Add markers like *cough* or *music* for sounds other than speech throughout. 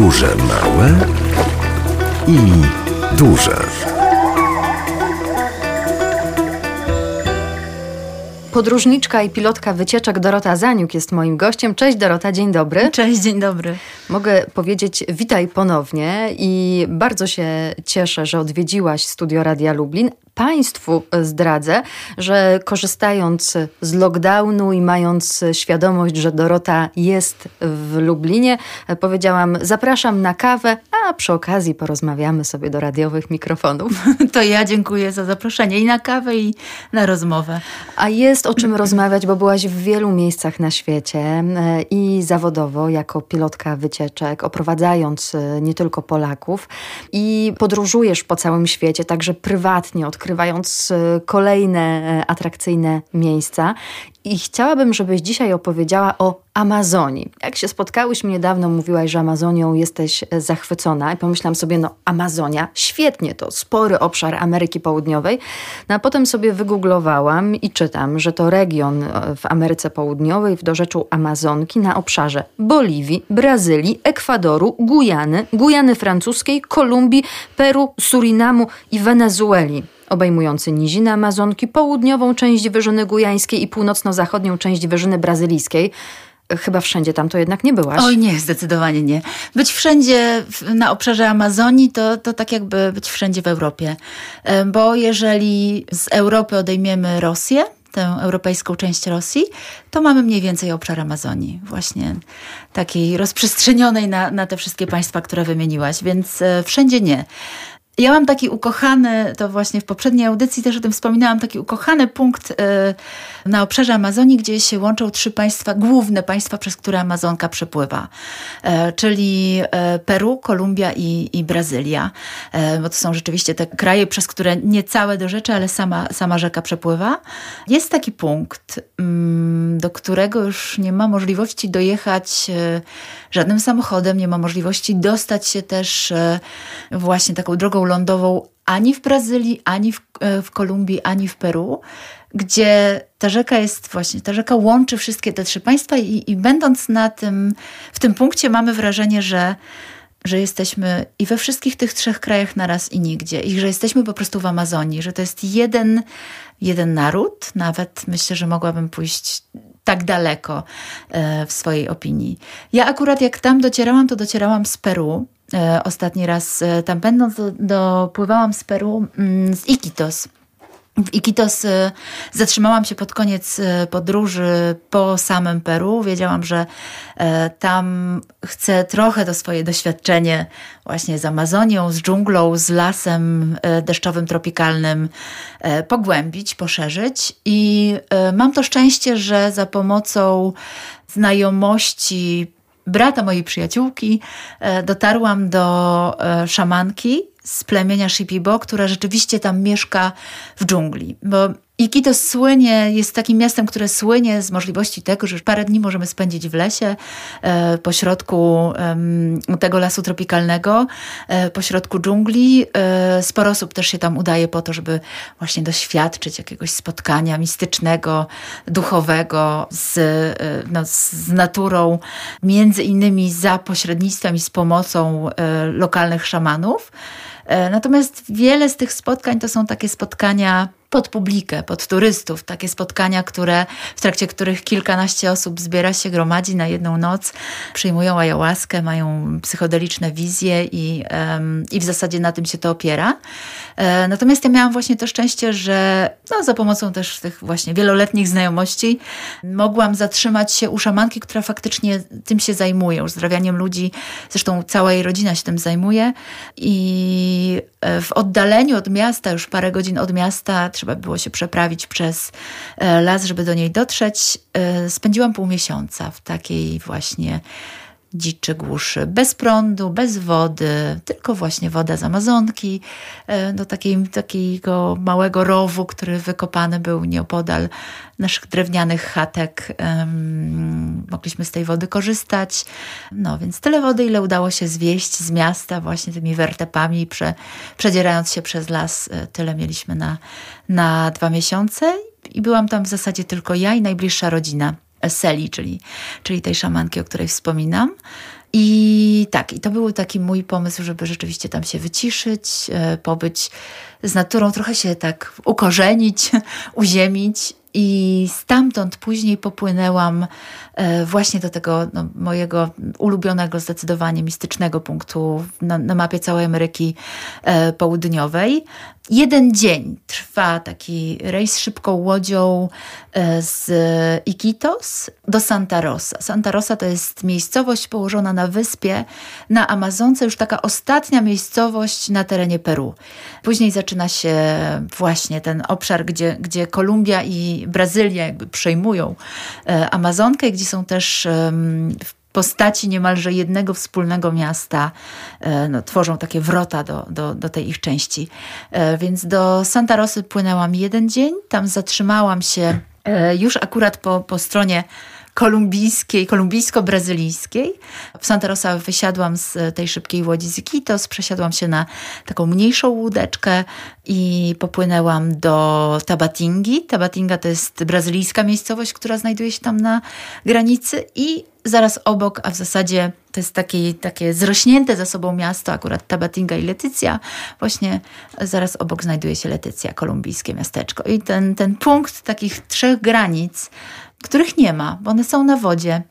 Podróże małe i duże. Podróżniczka i pilotka wycieczek Dorota Zaniuk jest moim gościem. Cześć Dorota, dzień dobry. Cześć, dzień dobry. Mogę powiedzieć witaj ponownie i bardzo się cieszę, że odwiedziłaś studio Radia Lublin, Państwu zdradzę, że korzystając z lockdownu i mając świadomość, że Dorota jest w Lublinie, powiedziałam: Zapraszam na kawę, a przy okazji porozmawiamy sobie do radiowych mikrofonów. *laughs* To ja dziękuję za zaproszenie i na kawę, i na rozmowę. A jest o czym rozmawiać, bo byłaś w wielu miejscach na świecie e, i zawodowo, jako pilotka wycieczek, oprowadzając e, nie tylko Polaków, i podróżujesz po całym świecie, także prywatnie odkrywając e, kolejne atrakcyjne miejsca. I chciałabym, żebyś dzisiaj opowiedziała o Amazonii. Jak się spotkałyśmy niedawno, mówiłaś, że Amazonią jesteś e, zachwycona i pomyślałam sobie, no Amazonia, świetnie, to spory obszar Ameryki Południowej. No a potem sobie wygooglowałam i czytam, że to region w Ameryce Południowej w dorzeczu Amazonki na obszarze Boliwii, Brazylii, Ekwadoru, Gujany, Gujany Francuskiej, Kolumbii, Peru, Surinamu i Wenezueli obejmujący niziny Amazonki, południową część Wyżyny Gujańskiej i północno-zachodnią część Wyżyny Brazylijskiej. Chyba wszędzie tam to jednak nie byłaś. Oj nie, zdecydowanie nie. Być wszędzie na obszarze Amazonii to, to tak jakby być wszędzie w Europie. Bo jeżeli z Europy odejmiemy Rosję, tę europejską część Rosji, to mamy mniej więcej obszar Amazonii, właśnie takiej rozprzestrzenionej na, na te wszystkie państwa, które wymieniłaś, więc e, wszędzie nie. Ja mam taki ukochany, to właśnie w poprzedniej audycji też o tym wspominałam, taki ukochany punkt y, na obszarze Amazonii, gdzie się łączą trzy państwa, główne państwa, przez które Amazonka przepływa, e, czyli e, Peru, Kolumbia i, i Brazylia. E, bo to są rzeczywiście te kraje, przez które nie całe do rzeczy, ale sama, sama rzeka przepływa. Jest taki punkt, mm, do którego już nie ma możliwości dojechać żadnym samochodem, nie ma możliwości dostać się też właśnie taką drogą lądową ani w Brazylii, ani w, e, w Kolumbii, ani w Peru, gdzie ta rzeka jest właśnie, ta rzeka łączy wszystkie te trzy państwa i, i będąc na tym, w tym punkcie mamy wrażenie, że że jesteśmy i we wszystkich tych trzech krajach naraz i nigdzie, i że jesteśmy po prostu w Amazonii, że to jest jeden, jeden naród. Nawet myślę, że mogłabym pójść tak daleko e, w swojej opinii. Ja akurat jak tam docierałam, to docierałam z Peru. E, ostatni raz e, tam będąc, dopływałam z Peru mm, z Iquitos. W Iquitos zatrzymałam się pod koniec podróży po samym Peru. Wiedziałam, że tam chcę trochę to swoje doświadczenie właśnie z Amazonią, z dżunglą, z lasem deszczowym, tropikalnym pogłębić, poszerzyć. I mam to szczęście, że za pomocą znajomości brata mojej przyjaciółki e, dotarłam do e, szamanki z plemienia Shipibo, która rzeczywiście tam mieszka w dżungli. Bo Iquitos słynie, jest takim miastem, które słynie z możliwości tego, że parę dni możemy spędzić w lesie, e, pośrodku tego lasu tropikalnego, e, pośrodku dżungli. E, sporo osób też się tam udaje po to, żeby właśnie doświadczyć jakiegoś spotkania mistycznego, duchowego z, no, z naturą, między innymi za pośrednictwem i z pomocą lokalnych szamanów. Natomiast wiele z tych spotkań to są takie spotkania pod publikę, pod turystów. Takie spotkania, które, w trakcie których kilkanaście osób zbiera się, gromadzi na jedną noc, przyjmują ayahuaskę, mają psychodeliczne wizje i, um, i w zasadzie na tym się to opiera. E, natomiast ja miałam właśnie to szczęście, że no, za pomocą też tych właśnie wieloletnich znajomości mogłam zatrzymać się u szamanki, która faktycznie tym się zajmuje, uzdrawianiem ludzi. Zresztą cała jej rodzina się tym zajmuje i e, w oddaleniu od miasta, już parę godzin od miasta, trzeba było się przeprawić przez e, las, żeby do niej dotrzeć. E, spędziłam pół miesiąca w takiej właśnie dziczy głuszy, bez prądu, bez wody, tylko właśnie woda z Amazonki, e, do takiej, takiego małego rowu, który wykopany był nieopodal naszych drewnianych chatek. Mogliśmy z tej wody korzystać. No więc tyle wody, ile udało się zwieść z miasta właśnie tymi wertepami, prze, przedzierając się przez las, e, tyle mieliśmy na, na dwa miesiące i byłam tam w zasadzie tylko ja i najbliższa rodzina. Seli, czyli, czyli tej szamanki, o której wspominam. I tak, i to był taki mój pomysł, żeby rzeczywiście tam się wyciszyć, e, pobyć z naturą, trochę się tak ukorzenić, *laughs* uziemić i stamtąd później popłynęłam e, właśnie do tego no, mojego ulubionego, zdecydowanie mistycznego punktu na, na mapie całej Ameryki e, Południowej. Jeden dzień trwa taki rejs szybką łodzią e, z Iquitos do Santa Rosa. Santa Rosa to jest miejscowość położona na wyspie na Amazonce, już taka ostatnia miejscowość na terenie Peru. Później zaczyna się właśnie ten obszar, gdzie, gdzie Kolumbia i Brazylia jakby przejmują e, Amazonkę, gdzie są też w postaci niemalże jednego wspólnego miasta e, no, tworzą takie wrota do, do, do tej ich części. E, więc do Santa Rosy płynęłam jeden dzień, tam zatrzymałam się już akurat po, po stronie kolumbijskiej, kolumbijsko-brazylijskiej. W Santa Rosa wysiadłam z tej szybkiej łodzi z Iquitos, przesiadłam się na taką mniejszą łódeczkę i popłynęłam do Tabatingi. Tabatinga to jest brazylijska miejscowość, która znajduje się tam na granicy i zaraz obok, a w zasadzie to jest takie, takie zrośnięte ze sobą miasto, akurat Tabatinga i Letycja. Właśnie zaraz obok znajduje się Letycja, kolumbijskie miasteczko. I ten, ten punkt takich trzech granic których nie ma, bo one są na wodzie.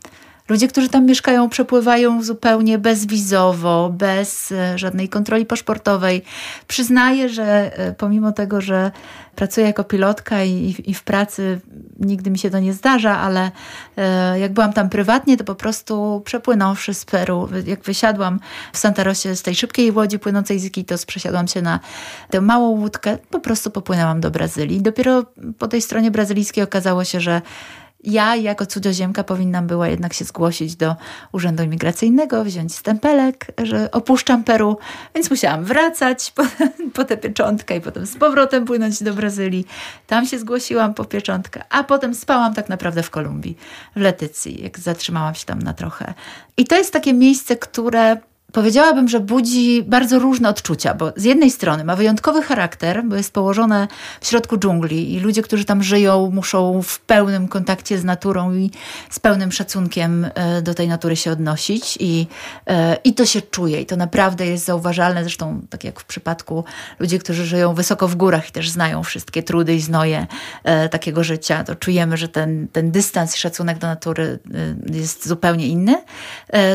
Ludzie, którzy tam mieszkają, przepływają zupełnie bezwizowo, bez e, żadnej kontroli paszportowej. Przyznaję, że e, pomimo tego, że pracuję jako pilotka i, i, w pracy nigdy mi się to nie zdarza, ale e, jak byłam tam prywatnie, to po prostu przepłynąwszy z Peru, jak wysiadłam w Santa Rosie z tej szybkiej łodzi płynącej z Iquitos, przesiadłam się na tę małą łódkę, po prostu popłynęłam do Brazylii. Dopiero po tej stronie brazylijskiej okazało się, że ja jako cudzoziemka powinnam była jednak się zgłosić do Urzędu Imigracyjnego, wziąć stempelek, że opuszczam Peru, więc musiałam wracać po, *laughs* po tę pieczątkę i potem z powrotem płynąć do Brazylii. Tam się zgłosiłam po pieczątkę, a potem spałam tak naprawdę w Kolumbii, w Letycji, jak zatrzymałam się tam na trochę. I to jest takie miejsce, które powiedziałabym, że budzi bardzo różne odczucia, bo z jednej strony ma wyjątkowy charakter, bo jest położone w środku dżungli i ludzie, którzy tam żyją, muszą w pełnym kontakcie z naturą i z pełnym szacunkiem e, do tej natury się odnosić i, e, i to się czuje. I to naprawdę jest zauważalne, zresztą tak jak w przypadku ludzi, którzy żyją wysoko w górach i też znają wszystkie trudy i znoje e, takiego życia, to czujemy, że ten, ten dystans i szacunek do natury jest zupełnie inny.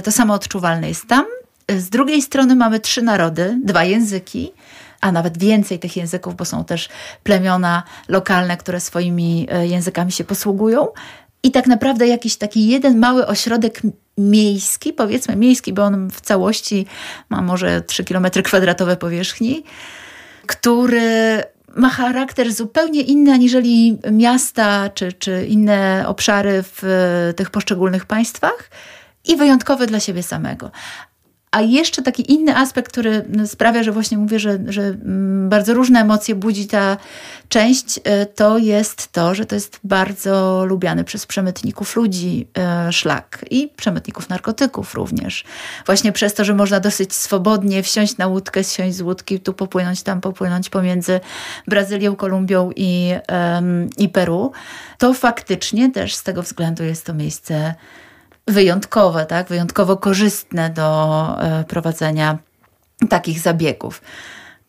To samo odczuwalne jest tam z drugiej strony mamy trzy narody, dwa języki, a nawet więcej tych języków, bo są też plemiona lokalne, które swoimi e, językami się posługują. I tak naprawdę jakiś taki jeden mały ośrodek miejski, powiedzmy miejski, bo on w całości ma może 3 km kwadratowe powierzchni, który ma charakter zupełnie inny aniżeli miasta czy, czy inne obszary w e, tych poszczególnych państwach i wyjątkowy dla siebie samego. A jeszcze taki inny aspekt, który sprawia, że właśnie mówię, że, że mm, bardzo różne emocje budzi ta część, e, to jest to, że to jest bardzo lubiany przez przemytników ludzi e, szlak i przemytników narkotyków również. Właśnie przez to, że można dosyć swobodnie wsiąść na łódkę, zsiąść z łódki, tu popłynąć, tam popłynąć pomiędzy Brazylią, Kolumbią i, i Peru, to faktycznie też z tego względu jest to miejsce wyjątkowe, tak? wyjątkowo korzystne do e, prowadzenia takich zabiegów.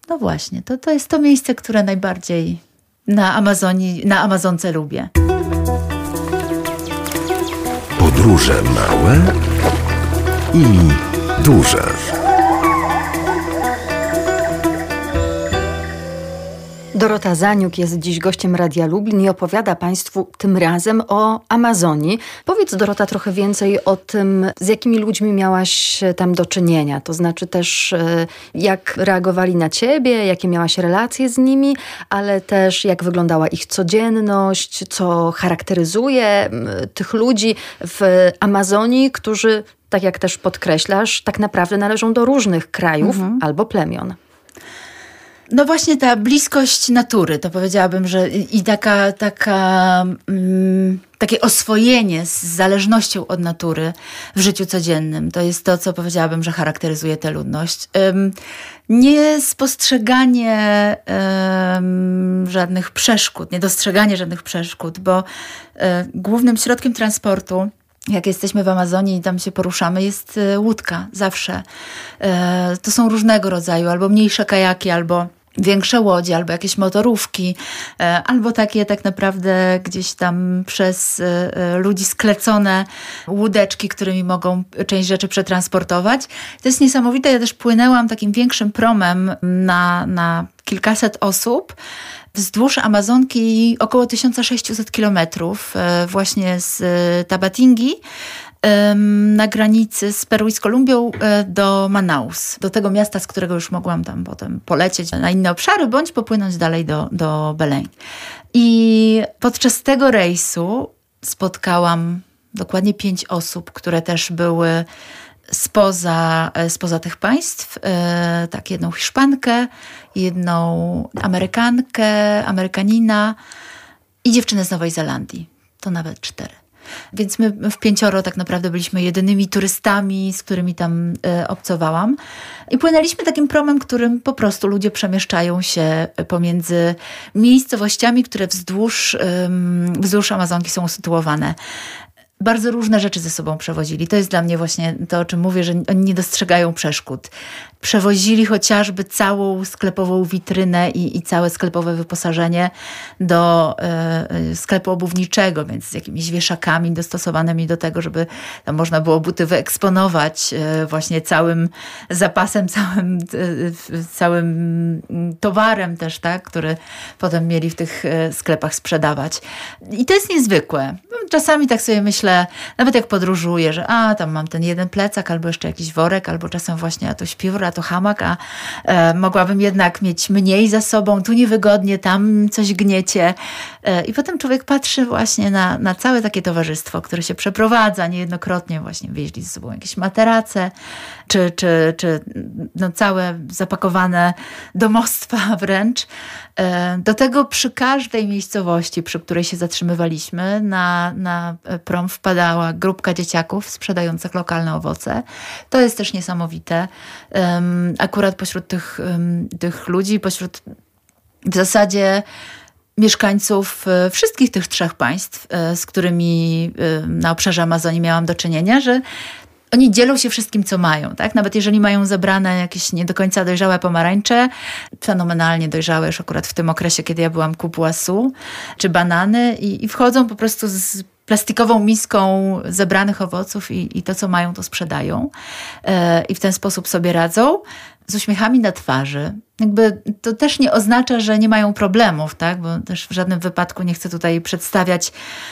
No właśnie, to, to jest to miejsce, które najbardziej na Amazonii, na Amazonce lubię. Podróże małe i duże. Dorota Zaniuk jest dziś gościem Radia Lublin i opowiada Państwu tym razem o Amazonii. Powiedz Dorota trochę więcej o tym, z jakimi ludźmi miałaś tam do czynienia. To znaczy też e, jak reagowali na Ciebie, jakie miałaś relacje z nimi, ale też jak wyglądała ich codzienność, co charakteryzuje tych ludzi w Amazonii, którzy tak jak też podkreślasz, tak naprawdę należą do różnych krajów mhm. albo plemion. No właśnie ta bliskość natury, to powiedziałabym, że i taka, taka, mm, takie oswojenie z zależnością od natury w życiu codziennym. To jest to, co powiedziałabym, że charakteryzuje tę ludność. Um, nie spostrzeganie um, żadnych przeszkód, nie dostrzeganie żadnych przeszkód, bo um, głównym środkiem transportu jak jesteśmy w Amazonii i tam się poruszamy, jest e, łódka zawsze. E, to są różnego rodzaju, albo mniejsze kajaki, albo większe łodzie, albo jakieś motorówki, e, albo takie tak naprawdę gdzieś tam przez ludzi sklecone łódeczki, którymi mogą część rzeczy przetransportować. To jest niesamowite. Ja też płynęłam takim większym promem na, na kilkaset osób wzdłuż Amazonki około 1600 kilometrów, e, właśnie z e, Tabatingi na granicy z Peru i z Kolumbią e, do Manaus, do tego miasta, z którego już mogłam tam potem polecieć na inne obszary, bądź popłynąć dalej do, do Belém. I podczas tego rejsu spotkałam dokładnie pięć osób, które też były spoza, e, spoza tych państw. E, tak, jedną Hiszpankę, jedną Amerykankę, Amerykanina i dziewczynę z Nowej Zelandii. To nawet cztery. Więc my w pięcioro tak naprawdę byliśmy jedynymi turystami, z którymi tam e, obcowałam. I płynęliśmy takim promem, którym po prostu ludzie przemieszczają się pomiędzy miejscowościami, które wzdłuż, wzdłuż Amazonki są usytuowane bardzo różne rzeczy ze sobą przewozili. To jest dla mnie właśnie to, o czym mówię, że oni nie dostrzegają przeszkód przewozili chociażby całą sklepową witrynę i, i całe sklepowe wyposażenie do y, sklepu obuwniczego, więc z jakimiś wieszakami dostosowanymi do tego, żeby tam można było buty wyeksponować y, właśnie całym zapasem, *laughs* całym, y, całym towarem też, tak, który potem mieli w tych sklepach sprzedawać. I to jest niezwykłe. Czasami tak sobie myślę, nawet jak podróżuję, że a, tam mam ten jeden plecak, albo jeszcze jakiś worek, albo czasem właśnie a to śpiwór, a to hamak, a e, mogłabym jednak mieć mniej za sobą, tu niewygodnie, tam coś gniecie. E, I potem człowiek patrzy właśnie na, na całe takie towarzystwo, które się przeprowadza niejednokrotnie, właśnie wieźli ze sobą jakieś materace, czy, czy, czy no całe zapakowane domostwa *laughs* wręcz. E, do tego przy każdej miejscowości, przy której się zatrzymywaliśmy, na, na prom wpadała grupka dzieciaków sprzedających lokalne owoce. To jest też niesamowite. Akurat pośród tych, tych ludzi, pośród w zasadzie mieszkańców e, wszystkich tych trzech państw, e, z którymi na obszarze Amazonii miałam do czynienia, że oni dzielą się wszystkim, co mają, tak? Nawet jeżeli mają zebrane jakieś nie do końca dojrzałe pomarańcze, fenomenalnie dojrzałe już akurat w tym okresie, kiedy ja byłam kupuasu, czy banany i, i wchodzą po prostu z plastikową miską zebranych owoców i, i to, co mają, to sprzedają. E, I w ten sposób sobie radzą z uśmiechami na twarzy. Jakby to też nie oznacza, że nie mają problemów, tak? Bo też w żadnym wypadku nie chcę tutaj przedstawiać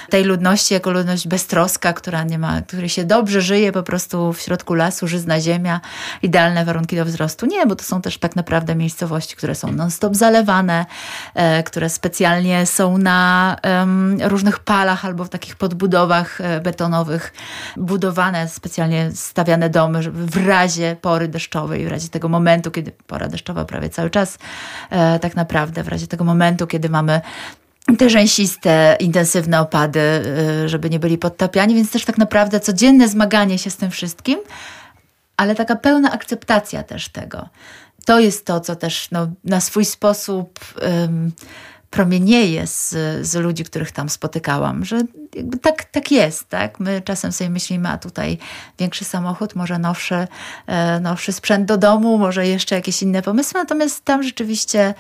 tej ludności jako ludność beztroska, która nie ma, której się dobrze żyje po prostu w środku lasu, żyzna ziemia, idealne warunki do wzrostu. Nie, bo to są też tak naprawdę miejscowości, które są non-stop zalewane, e, które specjalnie są na różnych palach albo w takich podbudowach e, betonowych budowane, specjalnie stawiane domy, żeby w razie pory deszczowej, w razie tego momentu, kiedy pora deszczowa prawie cały czas, e, tak naprawdę w razie tego momentu, kiedy mamy te rzęsiste, intensywne opady, e, żeby nie byli podtapiani, więc też tak naprawdę codzienne zmaganie się z tym wszystkim, ale taka pełna akceptacja też tego. To jest to, co też no, na swój sposób promienieje z, z ludzi, których tam spotykałam, że tak, tak jest, tak? My czasem sobie myślimy, a tutaj większy samochód, może nowszy, e, nowszy sprzęt do domu, może jeszcze jakieś inne pomysły, natomiast tam rzeczywiście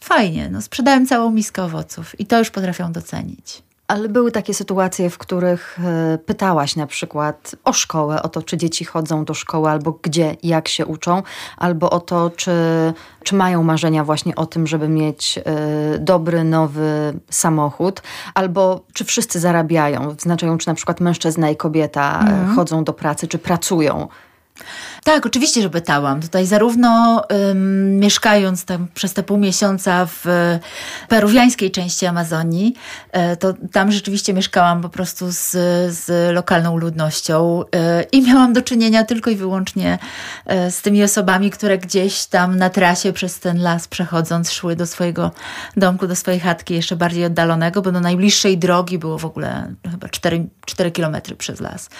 fajnie, no sprzedałem całą miskę owoców i to już potrafią docenić. Ale były takie sytuacje, w których e, pytałaś na przykład o szkołę, o to, czy dzieci chodzą do szkoły, albo gdzie jak się uczą, albo o to, czy, czy mają marzenia właśnie o tym, żeby mieć e, dobry, nowy samochód, albo czy wszyscy zarabiają, znaczają, czy na przykład mężczyzna i kobieta mm. chodzą do pracy, czy pracują Tak, oczywiście, że pytałam. Tutaj zarówno um, mieszkając tam przez te pół miesiąca w peruwiańskiej części Amazonii, e, to tam rzeczywiście mieszkałam po prostu z, z lokalną ludnością e, i miałam do czynienia tylko i wyłącznie z tymi osobami, które gdzieś tam na trasie przez ten las przechodząc szły do swojego domku, do swojej chatki jeszcze bardziej oddalonego, bo do najbliższej drogi było w ogóle chyba 4, 4 kilometry przez las.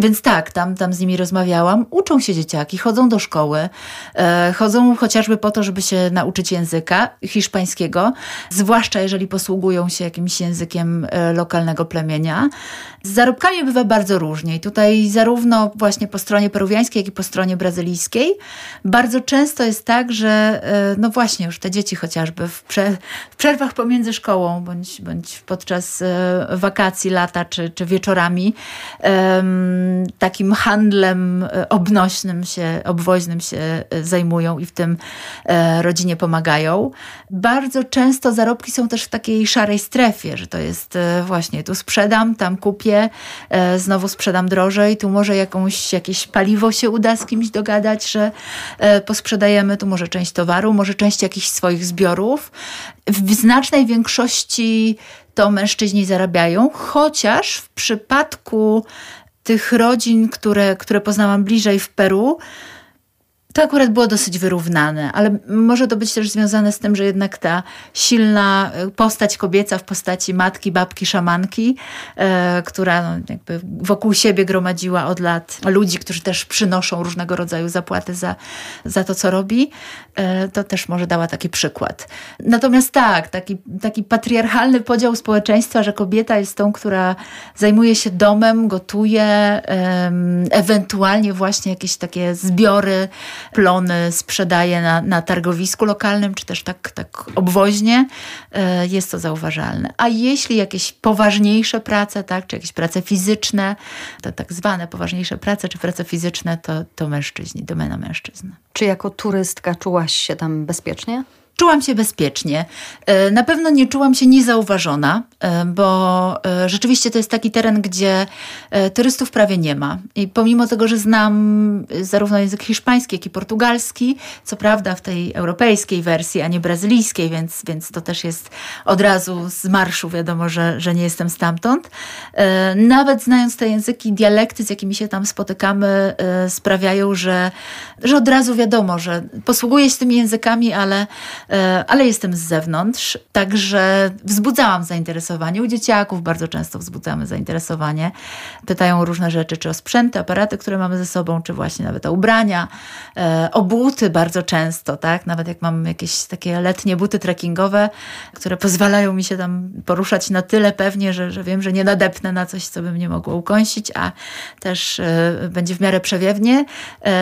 Więc tak, tam, tam z nimi rozmawiałam. Uczą się dzieciaki, chodzą do szkoły, e, chodzą chociażby po to, żeby się nauczyć języka hiszpańskiego, zwłaszcza jeżeli posługują się jakimś językiem e, lokalnego plemienia. Z zarobkami bywa bardzo różnie i tutaj zarówno właśnie po stronie peruwiańskiej, jak i po stronie brazylijskiej bardzo często jest tak, że e, no właśnie już te dzieci chociażby w, prze, w przerwach pomiędzy szkołą bądź, bądź podczas wakacji, lata czy, czy wieczorami takim handlem obnośnym się, obwoźnym się e, zajmują i w tym e, rodzinie pomagają. Bardzo często zarobki są też w takiej szarej strefie, że to jest e, właśnie tu sprzedam, tam kupię, znowu sprzedam drożej, tu może jakąś, jakieś paliwo się uda z kimś dogadać, że posprzedajemy, tu może część towaru, może część jakichś swoich zbiorów. W znacznej większości to mężczyźni zarabiają, chociaż w przypadku tych rodzin, które, które poznałam bliżej w Peru, to akurat było dosyć wyrównane, ale może to być też związane z tym, że jednak ta silna e, postać kobieca w postaci matki, babki, szamanki, e, która no, jakby wokół siebie gromadziła od lat ludzi, którzy też przynoszą różnego rodzaju zapłaty za, za to, co robi, e, to też może dała taki przykład. Natomiast tak, taki, taki patriarchalny podział społeczeństwa, że kobieta jest tą, która zajmuje się domem, gotuje, e, ewentualnie właśnie jakieś takie zbiory, plony sprzedaje na, na targowisku lokalnym, czy też tak, tak obwoźnie, e, jest to zauważalne. A jeśli jakieś poważniejsze prace, tak, czy jakieś prace fizyczne, to tak zwane poważniejsze prace, czy prace fizyczne, to, to mężczyźni, domena mężczyzn. Czy jako turystka czułaś się tam bezpiecznie? Czułam się bezpiecznie. E, na pewno nie czułam się niezauważona, e, bo e, rzeczywiście to jest taki teren, gdzie turystów prawie nie ma. I pomimo tego, że znam zarówno język hiszpański, jak i portugalski, co prawda w tej europejskiej wersji, a nie brazylijskiej, więc, więc to też jest od razu z marszu wiadomo, że, że nie jestem stamtąd. Nawet znając te języki, dialekty, z jakimi się tam spotykamy, sprawiają, że, że od razu wiadomo, że posługuję się tymi językami, ale ale jestem z zewnątrz, także wzbudzałam zainteresowanie. U dzieciaków bardzo często wzbudzamy zainteresowanie. Pytają o różne rzeczy, czy o sprzęty, aparaty, które mamy ze sobą, czy właśnie nawet o ubrania, e, o buty bardzo często, tak? Nawet jak mam jakieś takie letnie buty trekkingowe, które pozwalają mi się tam poruszać na tyle pewnie, że, że wiem, że nie nadepnę na coś, co by mnie mogło ukąsić, a też e, będzie w miarę przewiewnie.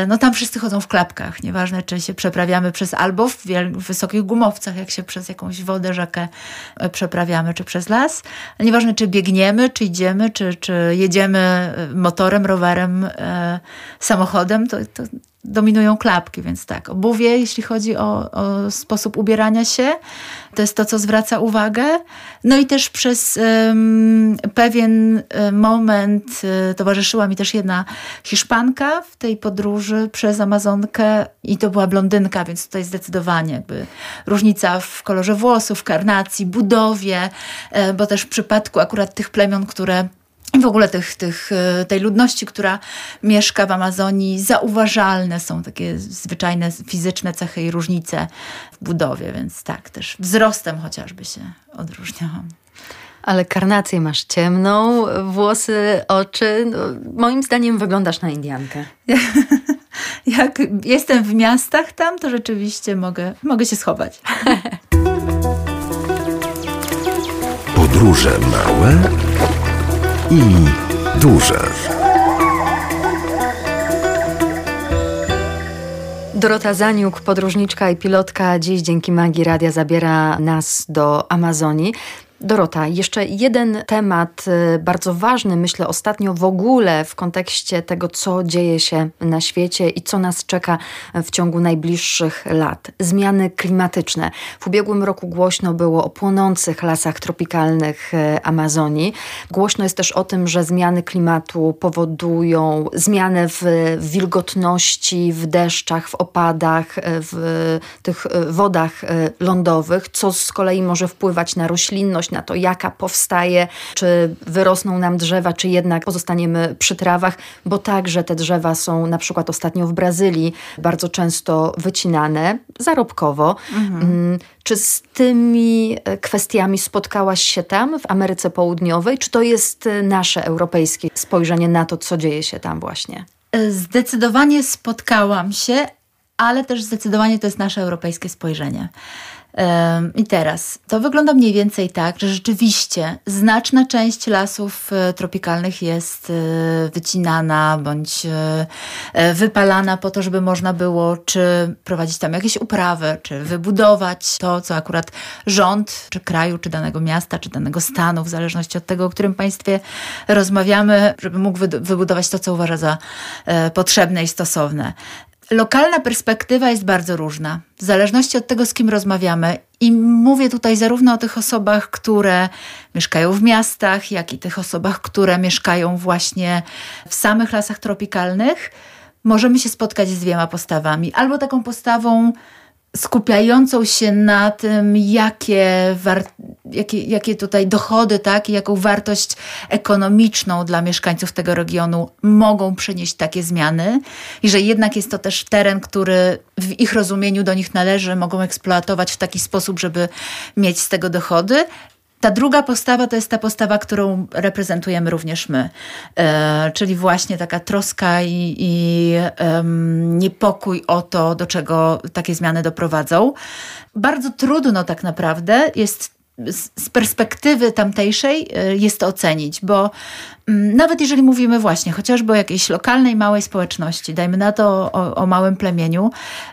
No tam wszyscy chodzą w klapkach, nieważne czy się przeprawiamy przez albo w wysokich takich gumowcach, jak się przez jakąś wodę, rzekę e, przeprawiamy, czy przez las. Nieważne, czy biegniemy, czy idziemy, czy, czy jedziemy e, motorem, rowerem, e, samochodem, to, to dominują klapki, więc tak. Obuwie, jeśli chodzi o, o, sposób ubierania się, to jest to, co zwraca uwagę. No i też przez um, pewien moment um, towarzyszyła mi też jedna Hiszpanka w tej podróży przez Amazonkę i to była blondynka, więc tutaj zdecydowanie jakby różnica w kolorze włosów, karnacji, budowie, um, bo też w przypadku akurat tych plemion, które w ogóle tych, tych, e, tej ludności, która mieszka w Amazonii, zauważalne są takie zwyczajne fizyczne cechy i różnice w budowie, więc tak, też wzrostem chociażby się odróżniałam. Ale karnację masz ciemną, włosy, oczy. No, moim zdaniem wyglądasz na Indiankę. *laughs* Jak jestem w miastach tam, to rzeczywiście mogę, mogę się schować. *laughs* Podróże małe i duże. Dorota Zaniuk, podróżniczka i pilotka, dziś dzięki magii radia zabiera nas do Amazonii. Dorota, jeszcze jeden temat y, bardzo ważny, myślę ostatnio w ogóle w kontekście tego, co dzieje się na świecie i co nas czeka w ciągu najbliższych lat. Zmiany klimatyczne. W ubiegłym roku głośno było o płonących lasach tropikalnych y, Amazonii. Głośno jest też o tym, że zmiany klimatu powodują zmianę w wilgotności, w deszczach, w opadach, y, w tych wodach lądowych, co z kolei może wpływać na roślinność, na to, jaka powstaje, czy wyrosną nam drzewa, czy jednak pozostaniemy przy trawach, bo także te drzewa są na przykład ostatnio w Brazylii bardzo często wycinane zarobkowo. Mhm. Mm, czy z tymi e, kwestiami spotkałaś się tam w Ameryce Południowej, czy to jest e, nasze europejskie spojrzenie na to, co dzieje się tam właśnie? E, zdecydowanie spotkałam się, ale też zdecydowanie to jest nasze europejskie spojrzenie. I teraz to wygląda mniej więcej tak, że rzeczywiście znaczna część lasów e, tropikalnych jest e, wycinana bądź e, wypalana po to, żeby można było czy prowadzić tam jakieś uprawy, czy wybudować to, co akurat rząd, czy kraju, czy danego miasta, czy danego stanu, w zależności od tego, o którym państwie rozmawiamy, żeby mógł wybudować to, co uważa za potrzebne i stosowne. Lokalna perspektywa jest bardzo różna, w zależności od tego, z kim rozmawiamy. I mówię tutaj zarówno o tych osobach, które mieszkają w miastach, jak i tych osobach, które mieszkają właśnie w samych lasach tropikalnych. Możemy się spotkać z dwiema postawami. Albo taką postawą, skupiającą się na tym, jakie, jakie, jakie tutaj dochody, tak, i jaką wartość ekonomiczną dla mieszkańców tego regionu mogą przynieść takie zmiany, i że jednak jest to też teren, który w ich rozumieniu do nich należy, mogą eksploatować w taki sposób, żeby mieć z tego dochody, ta druga postawa to jest ta postawa, którą reprezentujemy również my, e, czyli właśnie taka troska i, i niepokój o to, do czego takie zmiany doprowadzą. Bardzo trudno tak naprawdę jest z perspektywy tamtejszej e, jest to ocenić, bo nawet jeżeli mówimy właśnie chociażby o jakiejś lokalnej, małej społeczności, dajmy na to o, o, małym plemieniu,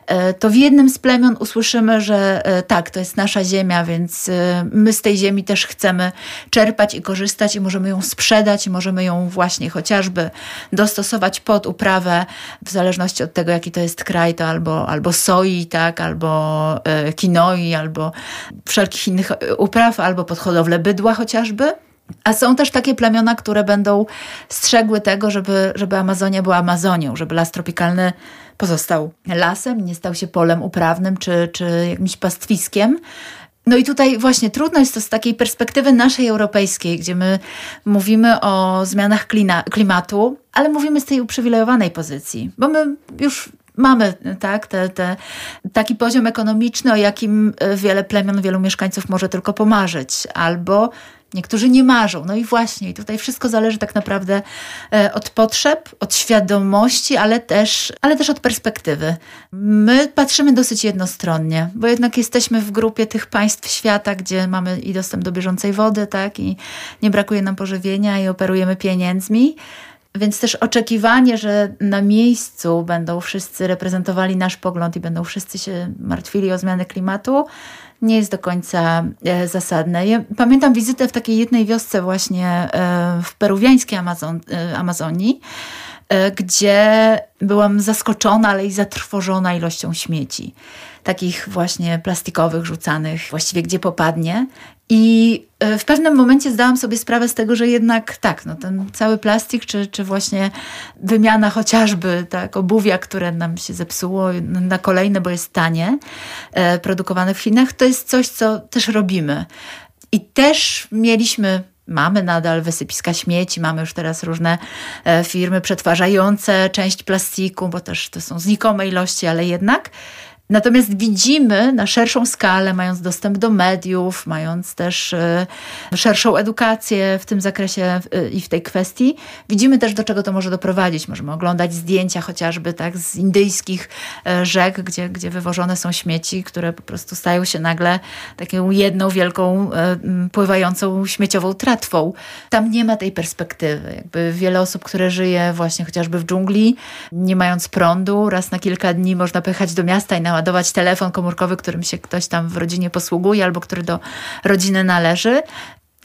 e, to w jednym z plemion usłyszymy, że e, tak, to jest nasza ziemia, więc my z tej ziemi też chcemy czerpać i korzystać i możemy ją sprzedać i możemy ją właśnie chociażby dostosować pod uprawę, w zależności od tego, jaki to jest kraj, to albo, albo soi, tak, albo kinoi, albo wszelkich innych upraw albo pod hodowlę bydła chociażby. A są też takie plemiona, które będą strzegły tego, żeby, żeby Amazonia była Amazonią, żeby las tropikalny pozostał lasem, nie stał się polem uprawnym czy, czy jakimś pastwiskiem. No i tutaj właśnie trudno jest to z takiej perspektywy naszej europejskiej, gdzie my mówimy o zmianach klina, klimatu, ale mówimy z tej uprzywilejowanej pozycji, bo my już mamy tak, te, te, taki poziom ekonomiczny, o jakim wiele plemion, wielu mieszkańców może tylko pomarzyć, albo niektórzy nie marzą. No i właśnie, i tutaj wszystko zależy tak naprawdę e, od potrzeb, od świadomości, ale też, ale też od perspektywy. My patrzymy dosyć jednostronnie, bo jednak jesteśmy w grupie tych państw świata, gdzie mamy i dostęp do bieżącej wody, tak, i nie brakuje nam pożywienia i operujemy pieniędzmi. Więc też oczekiwanie, że na miejscu będą wszyscy reprezentowali nasz pogląd i będą wszyscy się martwili o zmianę klimatu, nie jest do końca e, zasadne. Ja pamiętam wizytę w takiej jednej wiosce właśnie e, w peruwiańskiej Amazon, e, Amazonii, gdzie byłam zaskoczona, ale i zatrwożona ilością śmieci. Takich właśnie plastikowych, rzucanych właściwie gdzie popadnie. I e, w pewnym momencie zdałam sobie sprawę z tego, że jednak tak, no ten cały plastik, czy, czy właśnie wymiana chociażby tak, obuwia, które nam się zepsuło na kolejne, bo jest tanie, e, produkowane w Chinach, to jest coś, co też robimy. I też mieliśmy Mamy nadal wysypiska śmieci, mamy już teraz różne e, firmy przetwarzające część plastiku, bo też to są znikome ilości, ale jednak. Natomiast widzimy na szerszą skalę, mając dostęp do mediów, mając też e, szerszą edukację w tym zakresie e, i w tej kwestii, widzimy też, do czego to może doprowadzić. Możemy oglądać zdjęcia chociażby tak z indyjskich e, rzek, gdzie, gdzie wywożone są śmieci, które po prostu stają się nagle taką jedną wielką, pływającą śmieciową tratwą. Tam nie ma tej perspektywy. Jakby wiele osób, które żyje właśnie chociażby w dżungli, nie mając prądu, raz na kilka dni można pojechać do miasta i naładować ładować telefon komórkowy, którym się ktoś tam w rodzinie posługuje albo który do rodziny należy.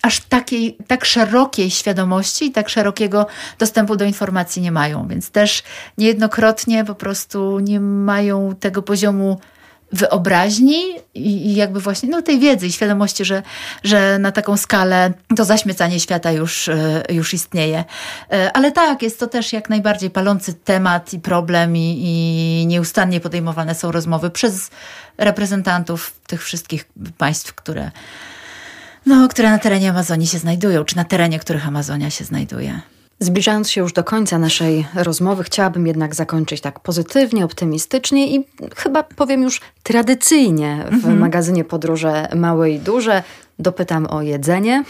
Aż takiej, tak szerokiej świadomości i tak szerokiego dostępu do informacji nie mają, więc też niejednokrotnie po prostu nie mają tego poziomu wyobraźni i, jakby właśnie no, tej wiedzy i świadomości, że, że na taką skalę to zaśmiecanie świata już, e, już istnieje. E, ale tak, jest to też jak najbardziej palący temat i problem i, i nieustannie podejmowane są rozmowy przez reprezentantów tych wszystkich państw, które no, które na terenie Amazonii się znajdują, czy na terenie których Amazonia się znajduje. Zbliżając się już do końca naszej rozmowy, chciałabym jednak zakończyć tak pozytywnie, optymistycznie i chyba powiem już tradycyjnie w mhm. magazynie Podróże Małe i Duże. Dopytam o jedzenie.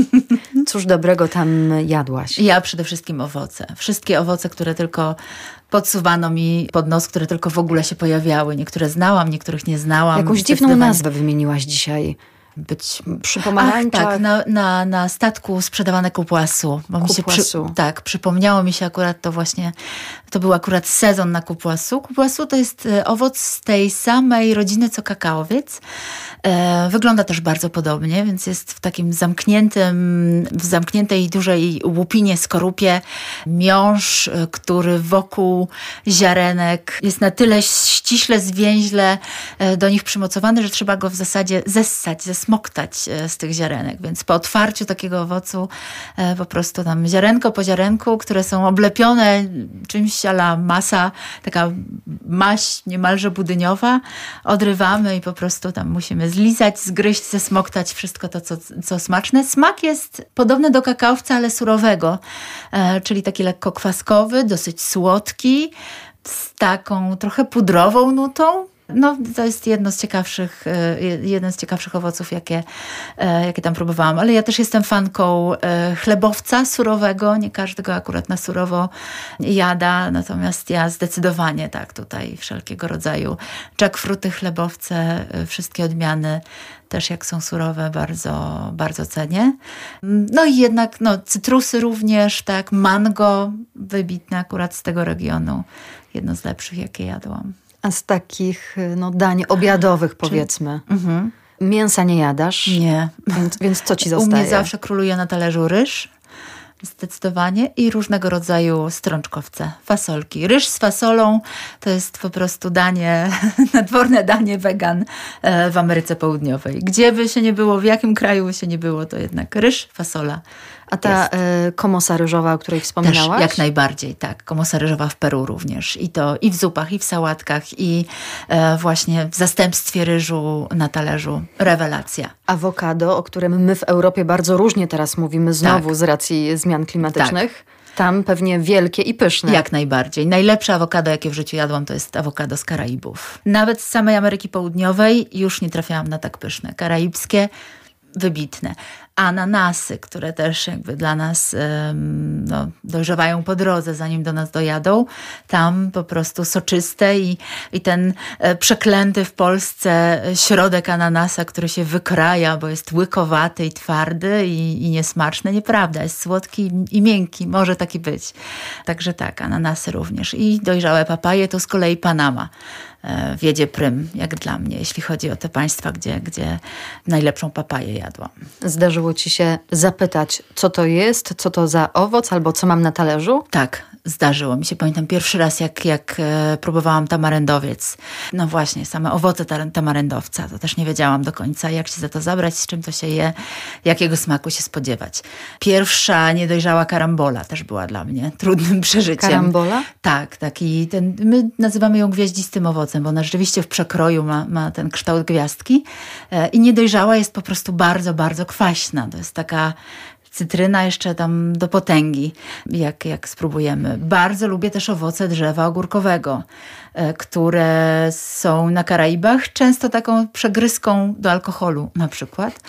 *laughs* Cóż dobrego tam jadłaś? Ja przede wszystkim owoce. Wszystkie owoce, które tylko podsuwano mi pod nos, które tylko w ogóle się pojawiały. Niektóre znałam, niektórych nie znałam. Jakąś dziwną nazwę wymieniłaś dzisiaj być przy pomarańczach. Ach, tak, na, na, na statku sprzedawane kupłasu. Bo mi się przy, tak, przypomniało mi się akurat to właśnie, to był akurat sezon na kupłasu. Kupłasu to jest e, owoc z tej samej rodziny co kakaowiec. E, wygląda też bardzo podobnie, więc jest w takim zamkniętym, w zamkniętej dużej łupinie, skorupie miąższ, e, który wokół ziarenek jest na tyle ściśle, zwięźle do nich przymocowany, że trzeba go w zasadzie zessać, zessać smoktać e, z tych ziarenek. Więc po otwarciu takiego owocu e, po prostu tam ziarenko po ziarenku, które są oblepione czymś ala masa, taka maść niemalże budyniowa, odrywamy i po prostu tam musimy zlizać, zgryźć, zesmoktać wszystko to, co, co smaczne. Smak jest podobny do kakaowca, ale surowego, e, czyli taki lekko kwaskowy, dosyć słodki, z taką trochę pudrową nutą, no, to jest jedno z ciekawszych, e, jeden z ciekawszych owoców, jakie, e, jakie tam próbowałam. Ale ja też jestem fanką e, chlebowca surowego. Nie każdego akurat na surowo jada, natomiast ja zdecydowanie tak tutaj wszelkiego rodzaju jackfruty, chlebowce, wszystkie odmiany też jak są surowe, bardzo, bardzo cenię. No i jednak no, cytrusy również, tak, mango, wybitne akurat z tego regionu. Jedno z lepszych, jakie jadłam. A z takich no, dań obiadowych powiedzmy. Mhm. Mięsa nie jadasz? Nie. Więc, więc co ci zostaje? U mnie zawsze króluje na talerzu ryż. Zdecydowanie i różnego rodzaju strączkowce, fasolki. Ryż z fasolą to jest po prostu danie, *laughs* nadworne danie wegan e, w Ameryce Południowej. Gdzie by się nie było, w jakim kraju by się nie było, to jednak ryż, fasola a ta y, komosa ryżowa, o której wspominałaś? Też, jak najbardziej, tak. Komosa ryżowa w Peru również. I to i w zupach, i w sałatkach, i e, właśnie w zastępstwie ryżu na talerzu. Rewelacja. Awokado, o którym my w Europie bardzo różnie teraz mówimy, znowu tak. z racji zmian klimatycznych. Tak. Tam pewnie wielkie i pyszne. Jak najbardziej. Najlepsze awokado, jakie w życiu jadłam, to jest awokado z Karaibów. Nawet z samej Ameryki Południowej już nie trafiałam na tak pyszne. Karaibskie, wybitne ananasy, które też jakby dla nas no, dojrzewają po drodze, zanim do nas dojadą. Tam po prostu soczyste i, i ten e, przeklęty w Polsce środek ananasa, który się wykraja, bo jest łykowaty i twardy i, i niesmaczny. Nieprawda, jest słodki i miękki, może taki być. Także tak, ananasy również. I dojrzałe papaje to z kolei Panama wiedzie prym, jak dla mnie, jeśli chodzi o te państwa, gdzie, gdzie najlepszą papaję jadłam. Zdarzyło zdarzyło ci się zapytać, co to jest, co to za owoc albo co mam na talerzu? Tak, zdarzyło mi się. Pamiętam pierwszy raz, jak, jak e, próbowałam tamarendowiec. No właśnie, same owoce tamarendowca. To też nie wiedziałam do końca, jak się za to zabrać, z czym to się je, jakiego smaku się spodziewać. Pierwsza niedojrzała karambola też była dla mnie *laughs* trudnym przeżyciem. Karambola? Tak, taki ten, my nazywamy ją gwiaździstym owocem, bo ona rzeczywiście w przekroju ma, ma ten kształt gwiazdki e, i niedojrzała jest po prostu bardzo, bardzo kwaśna. To jest taka cytryna jeszcze tam do potęgi, jak, jak spróbujemy. Bardzo lubię też owoce drzewa ogórkowego, e, które są na Karaibach, często taką przegryzką do alkoholu na przykład.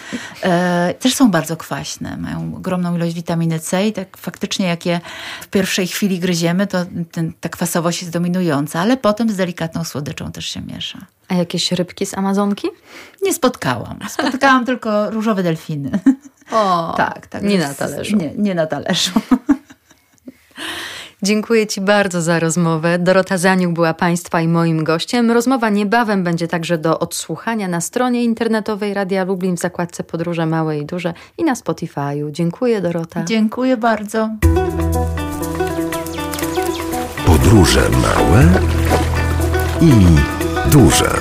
E, też są bardzo kwaśne, mają ogromną ilość witaminy C i tak faktycznie jak je w pierwszej chwili gryziemy, to ten, ta kwasowość jest dominująca, ale potem z delikatną słodyczą też się miesza. A jakieś rybki z Amazonki? Nie spotkałam. Spotkałam *laughs* tylko różowe delfiny. *laughs* O, tak, tak. Nie na talerzu. Nie, nie na talerzu. *laughs* Dziękuję Ci bardzo za rozmowę. Dorota Zaniuk była Państwa i moim gościem. Rozmowa niebawem będzie także do odsłuchania na stronie internetowej Radia Lublin w zakładce Podróże Małe i Duże i na Spotify'u. Dziękuję Dorota. Dziękuję bardzo. Podróże małe i duże.